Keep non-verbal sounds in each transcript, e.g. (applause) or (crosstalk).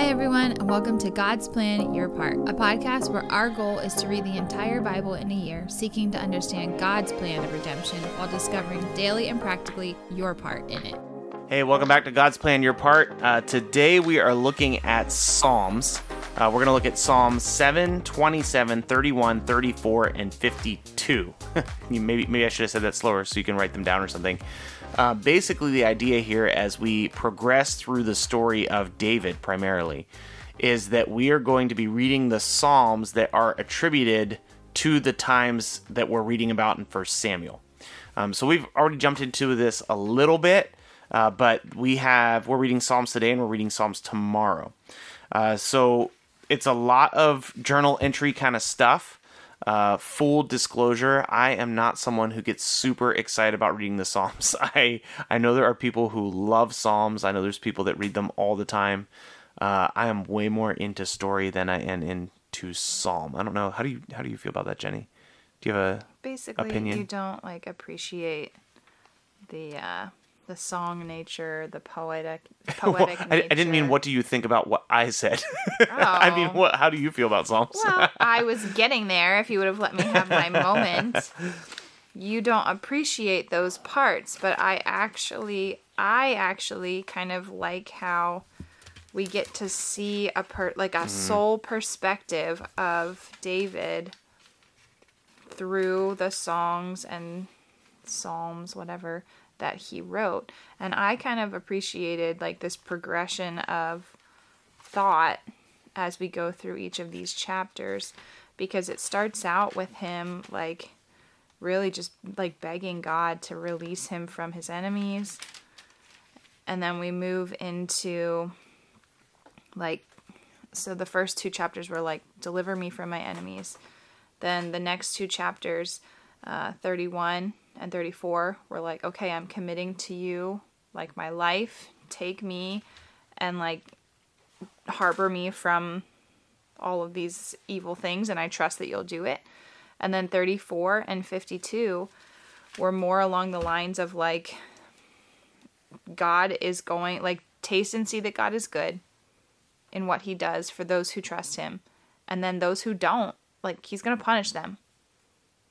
Hi, everyone, and welcome to God's Plan Your Part, a podcast where our goal is to read the entire Bible in a year, seeking to understand God's plan of redemption while discovering daily and practically your part in it. Hey, welcome back to God's Plan Your Part. Uh, today we are looking at Psalms. Uh, we're going to look at Psalms 7, 27, 31, 34, and 52. (laughs) maybe, maybe I should have said that slower so you can write them down or something. Uh, basically, the idea here as we progress through the story of David primarily is that we are going to be reading the Psalms that are attributed to the times that we're reading about in First Samuel. Um, so we've already jumped into this a little bit, uh, but we have we're reading Psalms today and we're reading Psalms tomorrow. Uh, so it's a lot of journal entry kind of stuff. Uh, full disclosure, I am not someone who gets super excited about reading the Psalms. (laughs) I I know there are people who love Psalms. I know there's people that read them all the time. Uh, I am way more into story than I am into Psalm. I don't know how do you how do you feel about that, Jenny? Do you have a basically opinion? you don't like appreciate the uh the song nature, the poetic (laughs) poetic Well, I, I didn't mean what do you think about what I said. (laughs) I mean Oh. what how do you feel about Psalms? Well, I (laughs) was getting there if you would have let me have my moment. You don't appreciate those parts, but I actually I actually kind of like how we get to see a per like a mm-hmm. soul perspective of David through the songs and psalms whatever that he wrote and i kind of appreciated like this progression of thought as we go through each of these chapters because it starts out with him like really just like begging God to release him from his enemies. And then we move into like so the first two chapters were like deliver me from my enemies. Then the next two chapters uh, 31 and 34 were like okay, I'm committing to you like my life. Take me and like harbor me from all of these evil things and I trust that you'll do it. And then 34 and 52 were more along the lines of like God is going like taste and see that God is good in what he does for those who trust him. And then those who don't, like he's going to punish them.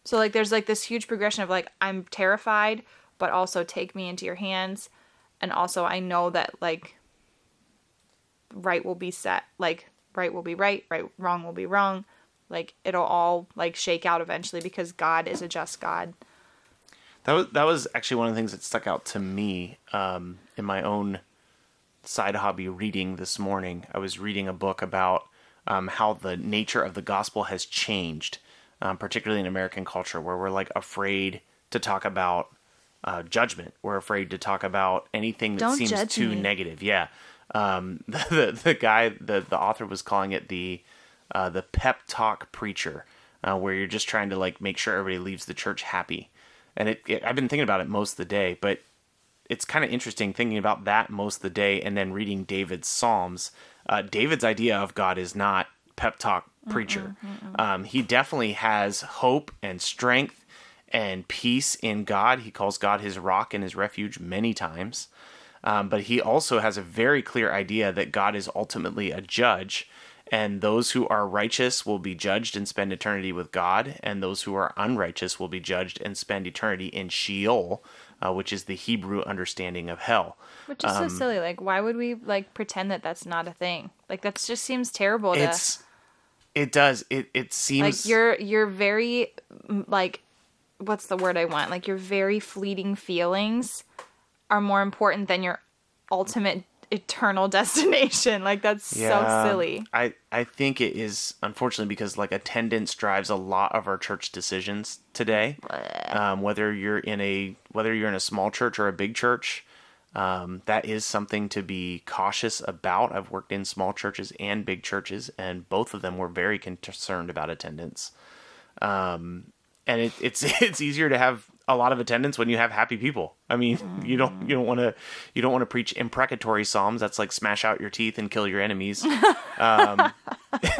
So like there's like this huge progression of like I'm terrified, but also take me into your hands. And also I know that like right will be set like right will be right right wrong will be wrong. Like it'll all like shake out eventually because god is a just god. That was that was actually one of the things that stuck out to me um, in my own side hobby reading this morning. I was reading a book about um, how the nature of the gospel has changed, um, particularly in American culture, where we're like afraid to talk about uh, judgment. We're afraid to talk about anything that Don't seems too me. negative. Yeah, um, (laughs) the, the the guy the the author was calling it the uh, the pep talk preacher, uh, where you're just trying to like make sure everybody leaves the church happy. And it, it I've been thinking about it most of the day, but it's kind of interesting thinking about that most of the day and then reading David's Psalms. Uh, David's idea of God is not pep talk preacher. Um, he definitely has hope and strength and peace in God. He calls God his rock and his refuge many times. Um, but he also has a very clear idea that God is ultimately a judge, and those who are righteous will be judged and spend eternity with God, and those who are unrighteous will be judged and spend eternity in Sheol, uh, which is the Hebrew understanding of hell. which is so silly like why would we like pretend that that's not a thing like that just seems terrible to It's it does. It it seems like you're you're very like what's the word i want? Like your very fleeting feelings are more important than your ultimate eternal (laughs) destination. Like that's so silly. I I think it is unfortunately because like attendance drives a lot of our church decisions today. Um, whether you're in a whether you're in a small church or a big church, um, that is something to be cautious about. I've worked in small churches and big churches, and both of them were very concerned about attendance. Um, and it, it's (laughs) it's easier to have a lot of attendance when you have happy people. I mean, you don't you don't want to you don't want to preach imprecatory psalms. That's like smash out your teeth and kill your enemies. (laughs) um,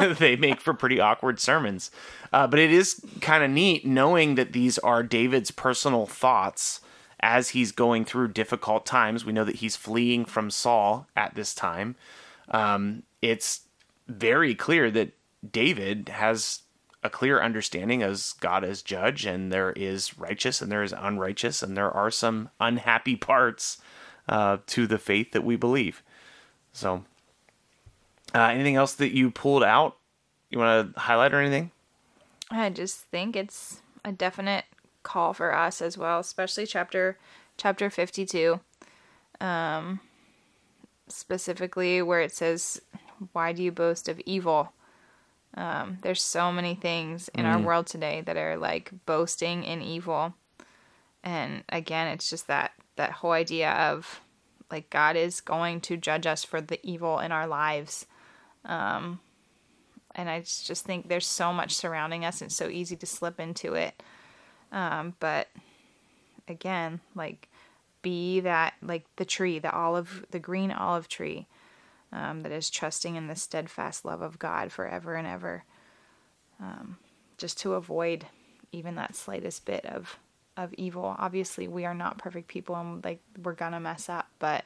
(laughs) they make for pretty awkward sermons. Uh, but it is kind of neat knowing that these are David's personal thoughts as he's going through difficult times. We know that he's fleeing from Saul at this time. um, it's very clear that David has a clear understanding as God as judge, and there is righteous and there is unrighteous, and there are some unhappy (laughs) parts uh, to the faith that we believe. So, uh, anything else that you pulled out? You want to highlight or anything? I just think it's a definite call for us as well, especially chapter chapter 52. Um specifically where it says why do you boast of evil? Um, there's so many things in mm. our world today that are like boasting in evil. And again, it's just that that whole idea of like God is going to judge us for the evil in our lives. Um, and I just think there's so much surrounding us and it's so easy to slip into it. Um, but again, like be that like the tree, the olive, the green olive tree um, that is trusting in the steadfast love of God forever and ever. Um, just to avoid even that slightest bit of of evil. Obviously, we are not perfect people, and like we're gonna mess up, but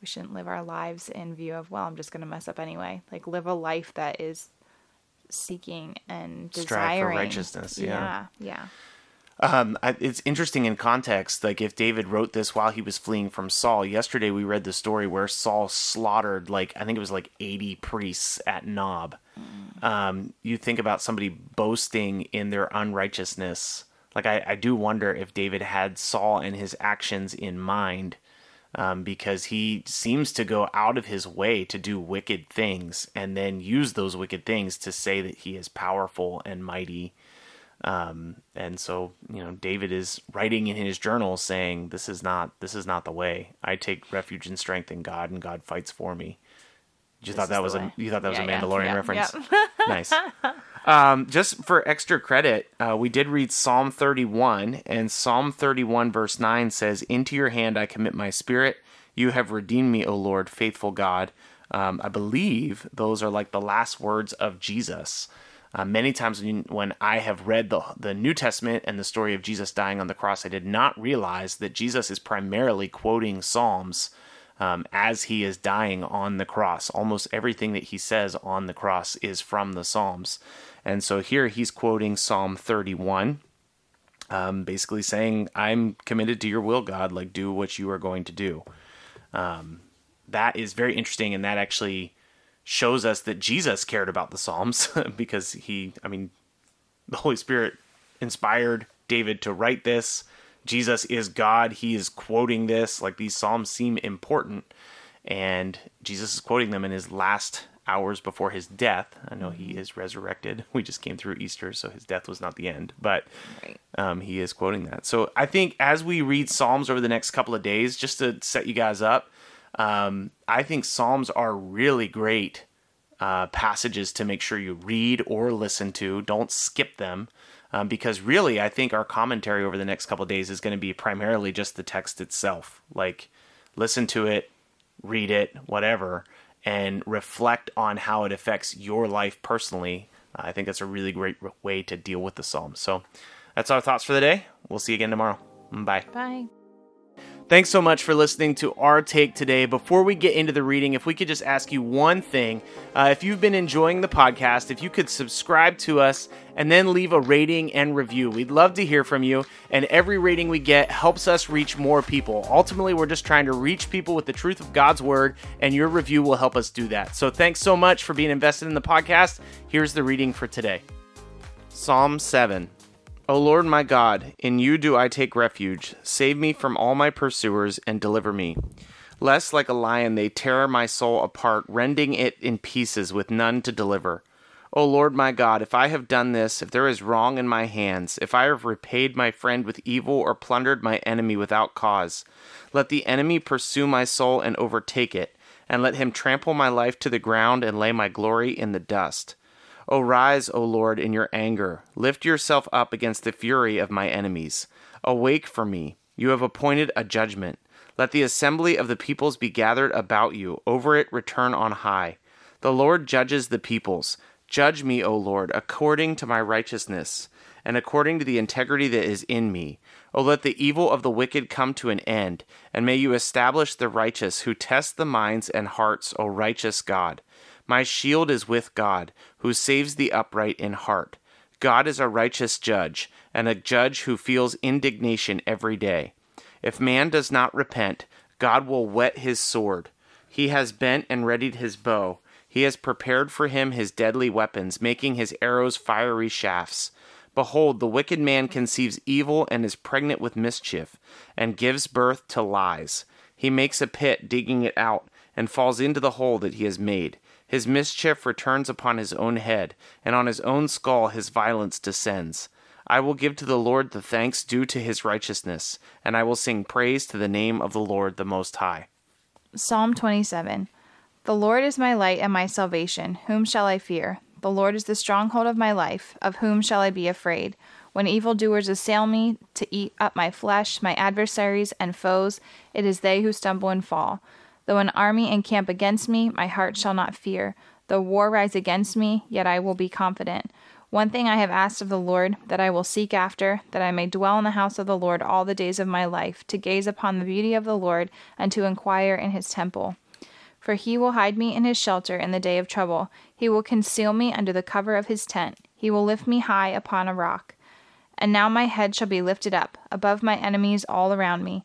we shouldn't live our lives in view of well, I'm just gonna mess up anyway. Like live a life that is seeking and desiring Strive for righteousness. Yeah, yeah. yeah. Um, it's interesting in context. Like if David wrote this while he was fleeing from Saul. Yesterday we read the story where Saul slaughtered like I think it was like eighty priests at Nob. Mm. Um, you think about somebody boasting in their unrighteousness. Like I, I do wonder if David had Saul and his actions in mind, um, because he seems to go out of his way to do wicked things and then use those wicked things to say that he is powerful and mighty um, and so, you know, David is writing in his journal saying, "This is not this is not the way. I take refuge and strength in God, and God fights for me." You this thought that was way. a you thought that yeah, was a Mandalorian yeah, reference. Yeah. (laughs) nice. Um, just for extra credit, uh, we did read Psalm 31, and Psalm 31 verse 9 says, "Into your hand I commit my spirit. You have redeemed me, O Lord, faithful God." Um, I believe those are like the last words of Jesus. Uh, many times when, when I have read the, the New Testament and the story of Jesus dying on the cross, I did not realize that Jesus is primarily quoting Psalms um, as he is dying on the cross. Almost everything that he says on the cross is from the Psalms. And so here he's quoting Psalm 31, um, basically saying, I'm committed to your will, God, like do what you are going to do. Um, that is very interesting, and that actually shows us that Jesus cared about the Psalms (laughs) because he, I mean, the Holy Spirit inspired David to write this. Jesus is God. He is quoting this. Like these Psalms seem important. And Jesus is quoting them in his last hours before his death. I know he is resurrected. (laughs) We just came through Easter, so his death was not the end, but um, he is quoting that. So I think as we read Psalms over the next couple of days, just to set you guys up, um, I think Psalms are really great uh, passages to make sure you read or listen to. Don't skip them. Um, because really, I think our commentary over the next couple of days is going to be primarily just the text itself. Like, listen to it, read it, whatever, and reflect on how it affects your life personally. I think that's a really great way to deal with the Psalms. So, that's our thoughts for the day. We'll see you again tomorrow. Bye. Bye. Thanks so much for listening to our take today. Before we get into the reading, if we could just ask you one thing. Uh, if you've been enjoying the podcast, if you could subscribe to us and then leave a rating and review. We'd love to hear from you, and every rating we get helps us reach more people. Ultimately, we're just trying to reach people with the truth of God's word, and your review will help us do that. So thanks so much for being invested in the podcast. Here's the reading for today Psalm 7. O Lord my God, in you do I take refuge. Save me from all my pursuers and deliver me. Lest like a lion they tear my soul apart, rending it in pieces with none to deliver. O Lord my God, if I have done this, if there is wrong in my hands, if I have repaid my friend with evil or plundered my enemy without cause, let the enemy pursue my soul and overtake it, and let him trample my life to the ground and lay my glory in the dust. O rise, O Lord, in your anger. Lift yourself up against the fury of my enemies. Awake for me. You have appointed a judgment. Let the assembly of the peoples be gathered about you. Over it return on high. The Lord judges the peoples. Judge me, O Lord, according to my righteousness, and according to the integrity that is in me. O let the evil of the wicked come to an end, and may you establish the righteous who test the minds and hearts, O righteous God. My shield is with God, who saves the upright in heart. God is a righteous judge, and a judge who feels indignation every day. If man does not repent, God will whet his sword. He has bent and readied his bow. He has prepared for him his deadly weapons, making his arrows fiery shafts. Behold, the wicked man conceives evil and is pregnant with mischief, and gives birth to lies. He makes a pit, digging it out, and falls into the hole that he has made. His mischief returns upon his own head, and on his own skull his violence descends. I will give to the Lord the thanks due to his righteousness, and I will sing praise to the name of the Lord the Most High. Psalm 27 The Lord is my light and my salvation. Whom shall I fear? The Lord is the stronghold of my life. Of whom shall I be afraid? When evildoers assail me to eat up my flesh, my adversaries and foes, it is they who stumble and fall. Though an army encamp against me, my heart shall not fear. Though war rise against me, yet I will be confident. One thing I have asked of the Lord, that I will seek after, that I may dwell in the house of the Lord all the days of my life, to gaze upon the beauty of the Lord, and to inquire in his temple. For he will hide me in his shelter in the day of trouble. He will conceal me under the cover of his tent. He will lift me high upon a rock. And now my head shall be lifted up above my enemies all around me.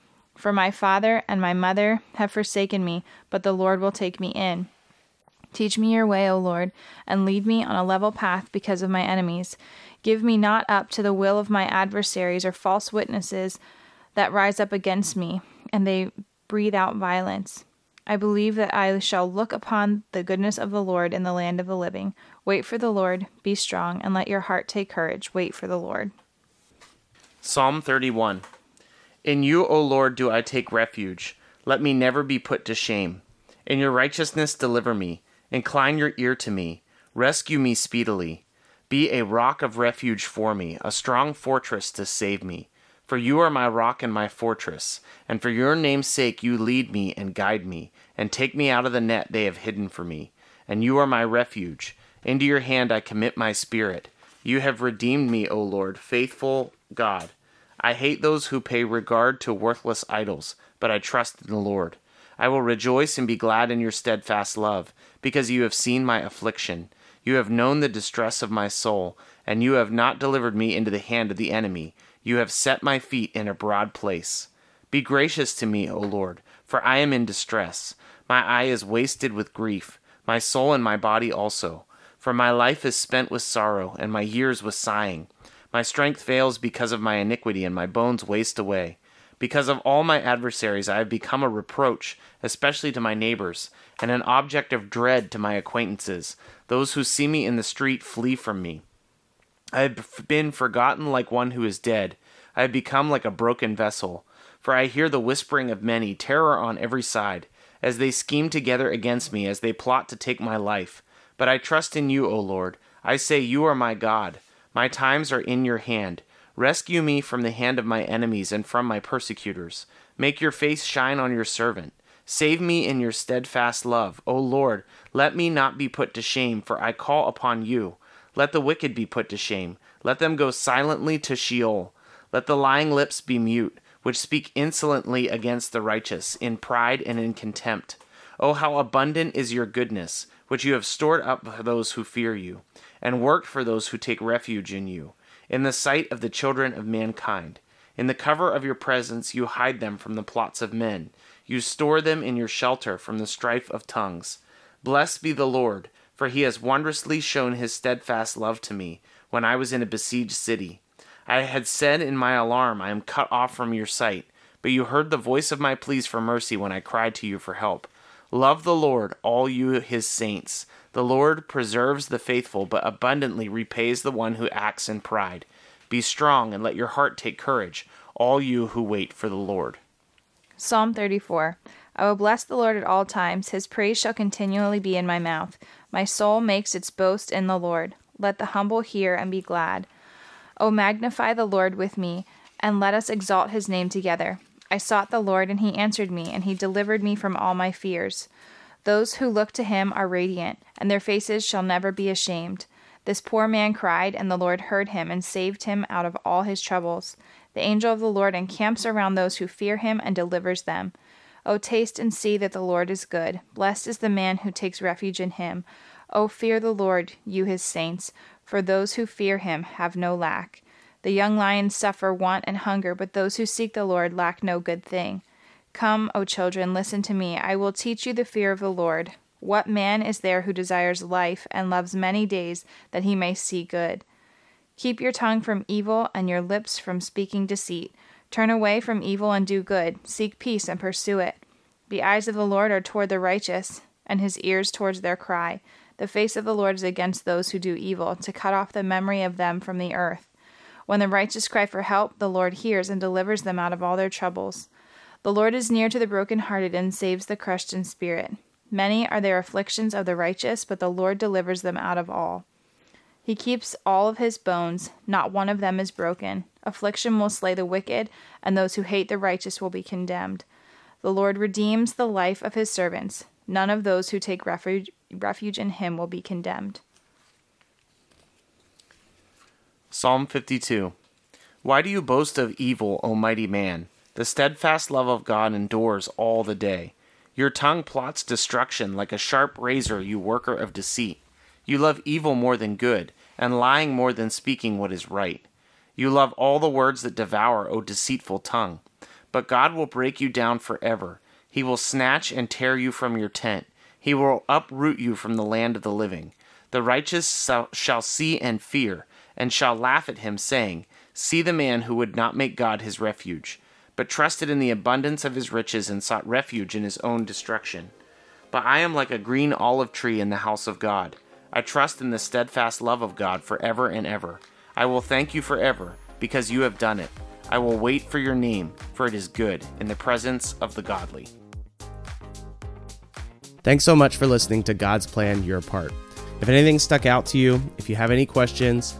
For my father and my mother have forsaken me, but the Lord will take me in. Teach me your way, O Lord, and lead me on a level path because of my enemies. Give me not up to the will of my adversaries or false witnesses that rise up against me, and they breathe out violence. I believe that I shall look upon the goodness of the Lord in the land of the living. Wait for the Lord, be strong, and let your heart take courage. Wait for the Lord. Psalm 31 In you, O Lord, do I take refuge. Let me never be put to shame. In your righteousness, deliver me. Incline your ear to me. Rescue me speedily. Be a rock of refuge for me, a strong fortress to save me. For you are my rock and my fortress, and for your name's sake you lead me and guide me, and take me out of the net they have hidden for me. And you are my refuge. Into your hand I commit my spirit. You have redeemed me, O Lord, faithful God. I hate those who pay regard to worthless idols, but I trust in the Lord. I will rejoice and be glad in your steadfast love, because you have seen my affliction. You have known the distress of my soul, and you have not delivered me into the hand of the enemy. You have set my feet in a broad place. Be gracious to me, O Lord, for I am in distress. My eye is wasted with grief, my soul and my body also. For my life is spent with sorrow, and my years with sighing. My strength fails because of my iniquity, and my bones waste away. Because of all my adversaries, I have become a reproach, especially to my neighbors, and an object of dread to my acquaintances. Those who see me in the street flee from me. I have been forgotten like one who is dead. I have become like a broken vessel. For I hear the whispering of many, terror on every side, as they scheme together against me, as they plot to take my life. But I trust in you, O Lord. I say, You are my God. My times are in your hand. Rescue me from the hand of my enemies and from my persecutors. Make your face shine on your servant. Save me in your steadfast love. O Lord, let me not be put to shame, for I call upon you. Let the wicked be put to shame. Let them go silently to Sheol. Let the lying lips be mute, which speak insolently against the righteous, in pride and in contempt. Oh, how abundant is your goodness, which you have stored up for those who fear you, and worked for those who take refuge in you in the sight of the children of mankind. In the cover of your presence you hide them from the plots of men. You store them in your shelter from the strife of tongues. Blessed be the Lord, for he has wondrously shown his steadfast love to me when I was in a besieged city. I had said in my alarm, I am cut off from your sight, but you heard the voice of my pleas for mercy when I cried to you for help. Love the Lord, all you his saints. The Lord preserves the faithful, but abundantly repays the one who acts in pride. Be strong and let your heart take courage, all you who wait for the Lord. Psalm 34 I will bless the Lord at all times. His praise shall continually be in my mouth. My soul makes its boast in the Lord. Let the humble hear and be glad. O magnify the Lord with me, and let us exalt his name together. I sought the Lord, and he answered me, and he delivered me from all my fears. Those who look to him are radiant, and their faces shall never be ashamed. This poor man cried, and the Lord heard him and saved him out of all his troubles. The angel of the Lord encamps around those who fear him and delivers them. O taste and see that the Lord is good. Blessed is the man who takes refuge in him. O fear the Lord, you his saints, for those who fear him have no lack. The young lions suffer want and hunger, but those who seek the Lord lack no good thing. Come, O children, listen to me. I will teach you the fear of the Lord. What man is there who desires life and loves many days that he may see good? Keep your tongue from evil and your lips from speaking deceit. Turn away from evil and do good. Seek peace and pursue it. The eyes of the Lord are toward the righteous, and his ears towards their cry. The face of the Lord is against those who do evil, to cut off the memory of them from the earth. When the righteous cry for help, the Lord hears and delivers them out of all their troubles. The Lord is near to the brokenhearted and saves the crushed in spirit. Many are their afflictions of the righteous, but the Lord delivers them out of all. He keeps all of his bones, not one of them is broken. Affliction will slay the wicked, and those who hate the righteous will be condemned. The Lord redeems the life of his servants. None of those who take refuge, refuge in him will be condemned. Psalm 52 Why do you boast of evil, O mighty man? The steadfast love of God endures all the day. Your tongue plots destruction like a sharp razor, you worker of deceit. You love evil more than good, and lying more than speaking what is right. You love all the words that devour, O deceitful tongue. But God will break you down forever. He will snatch and tear you from your tent. He will uproot you from the land of the living. The righteous shall see and fear, and shall laugh at him, saying, See the man who would not make God his refuge, but trusted in the abundance of his riches and sought refuge in his own destruction. But I am like a green olive tree in the house of God. I trust in the steadfast love of God forever and ever. I will thank you forever, because you have done it. I will wait for your name, for it is good in the presence of the godly. Thanks so much for listening to God's Plan Your Part. If anything stuck out to you, if you have any questions,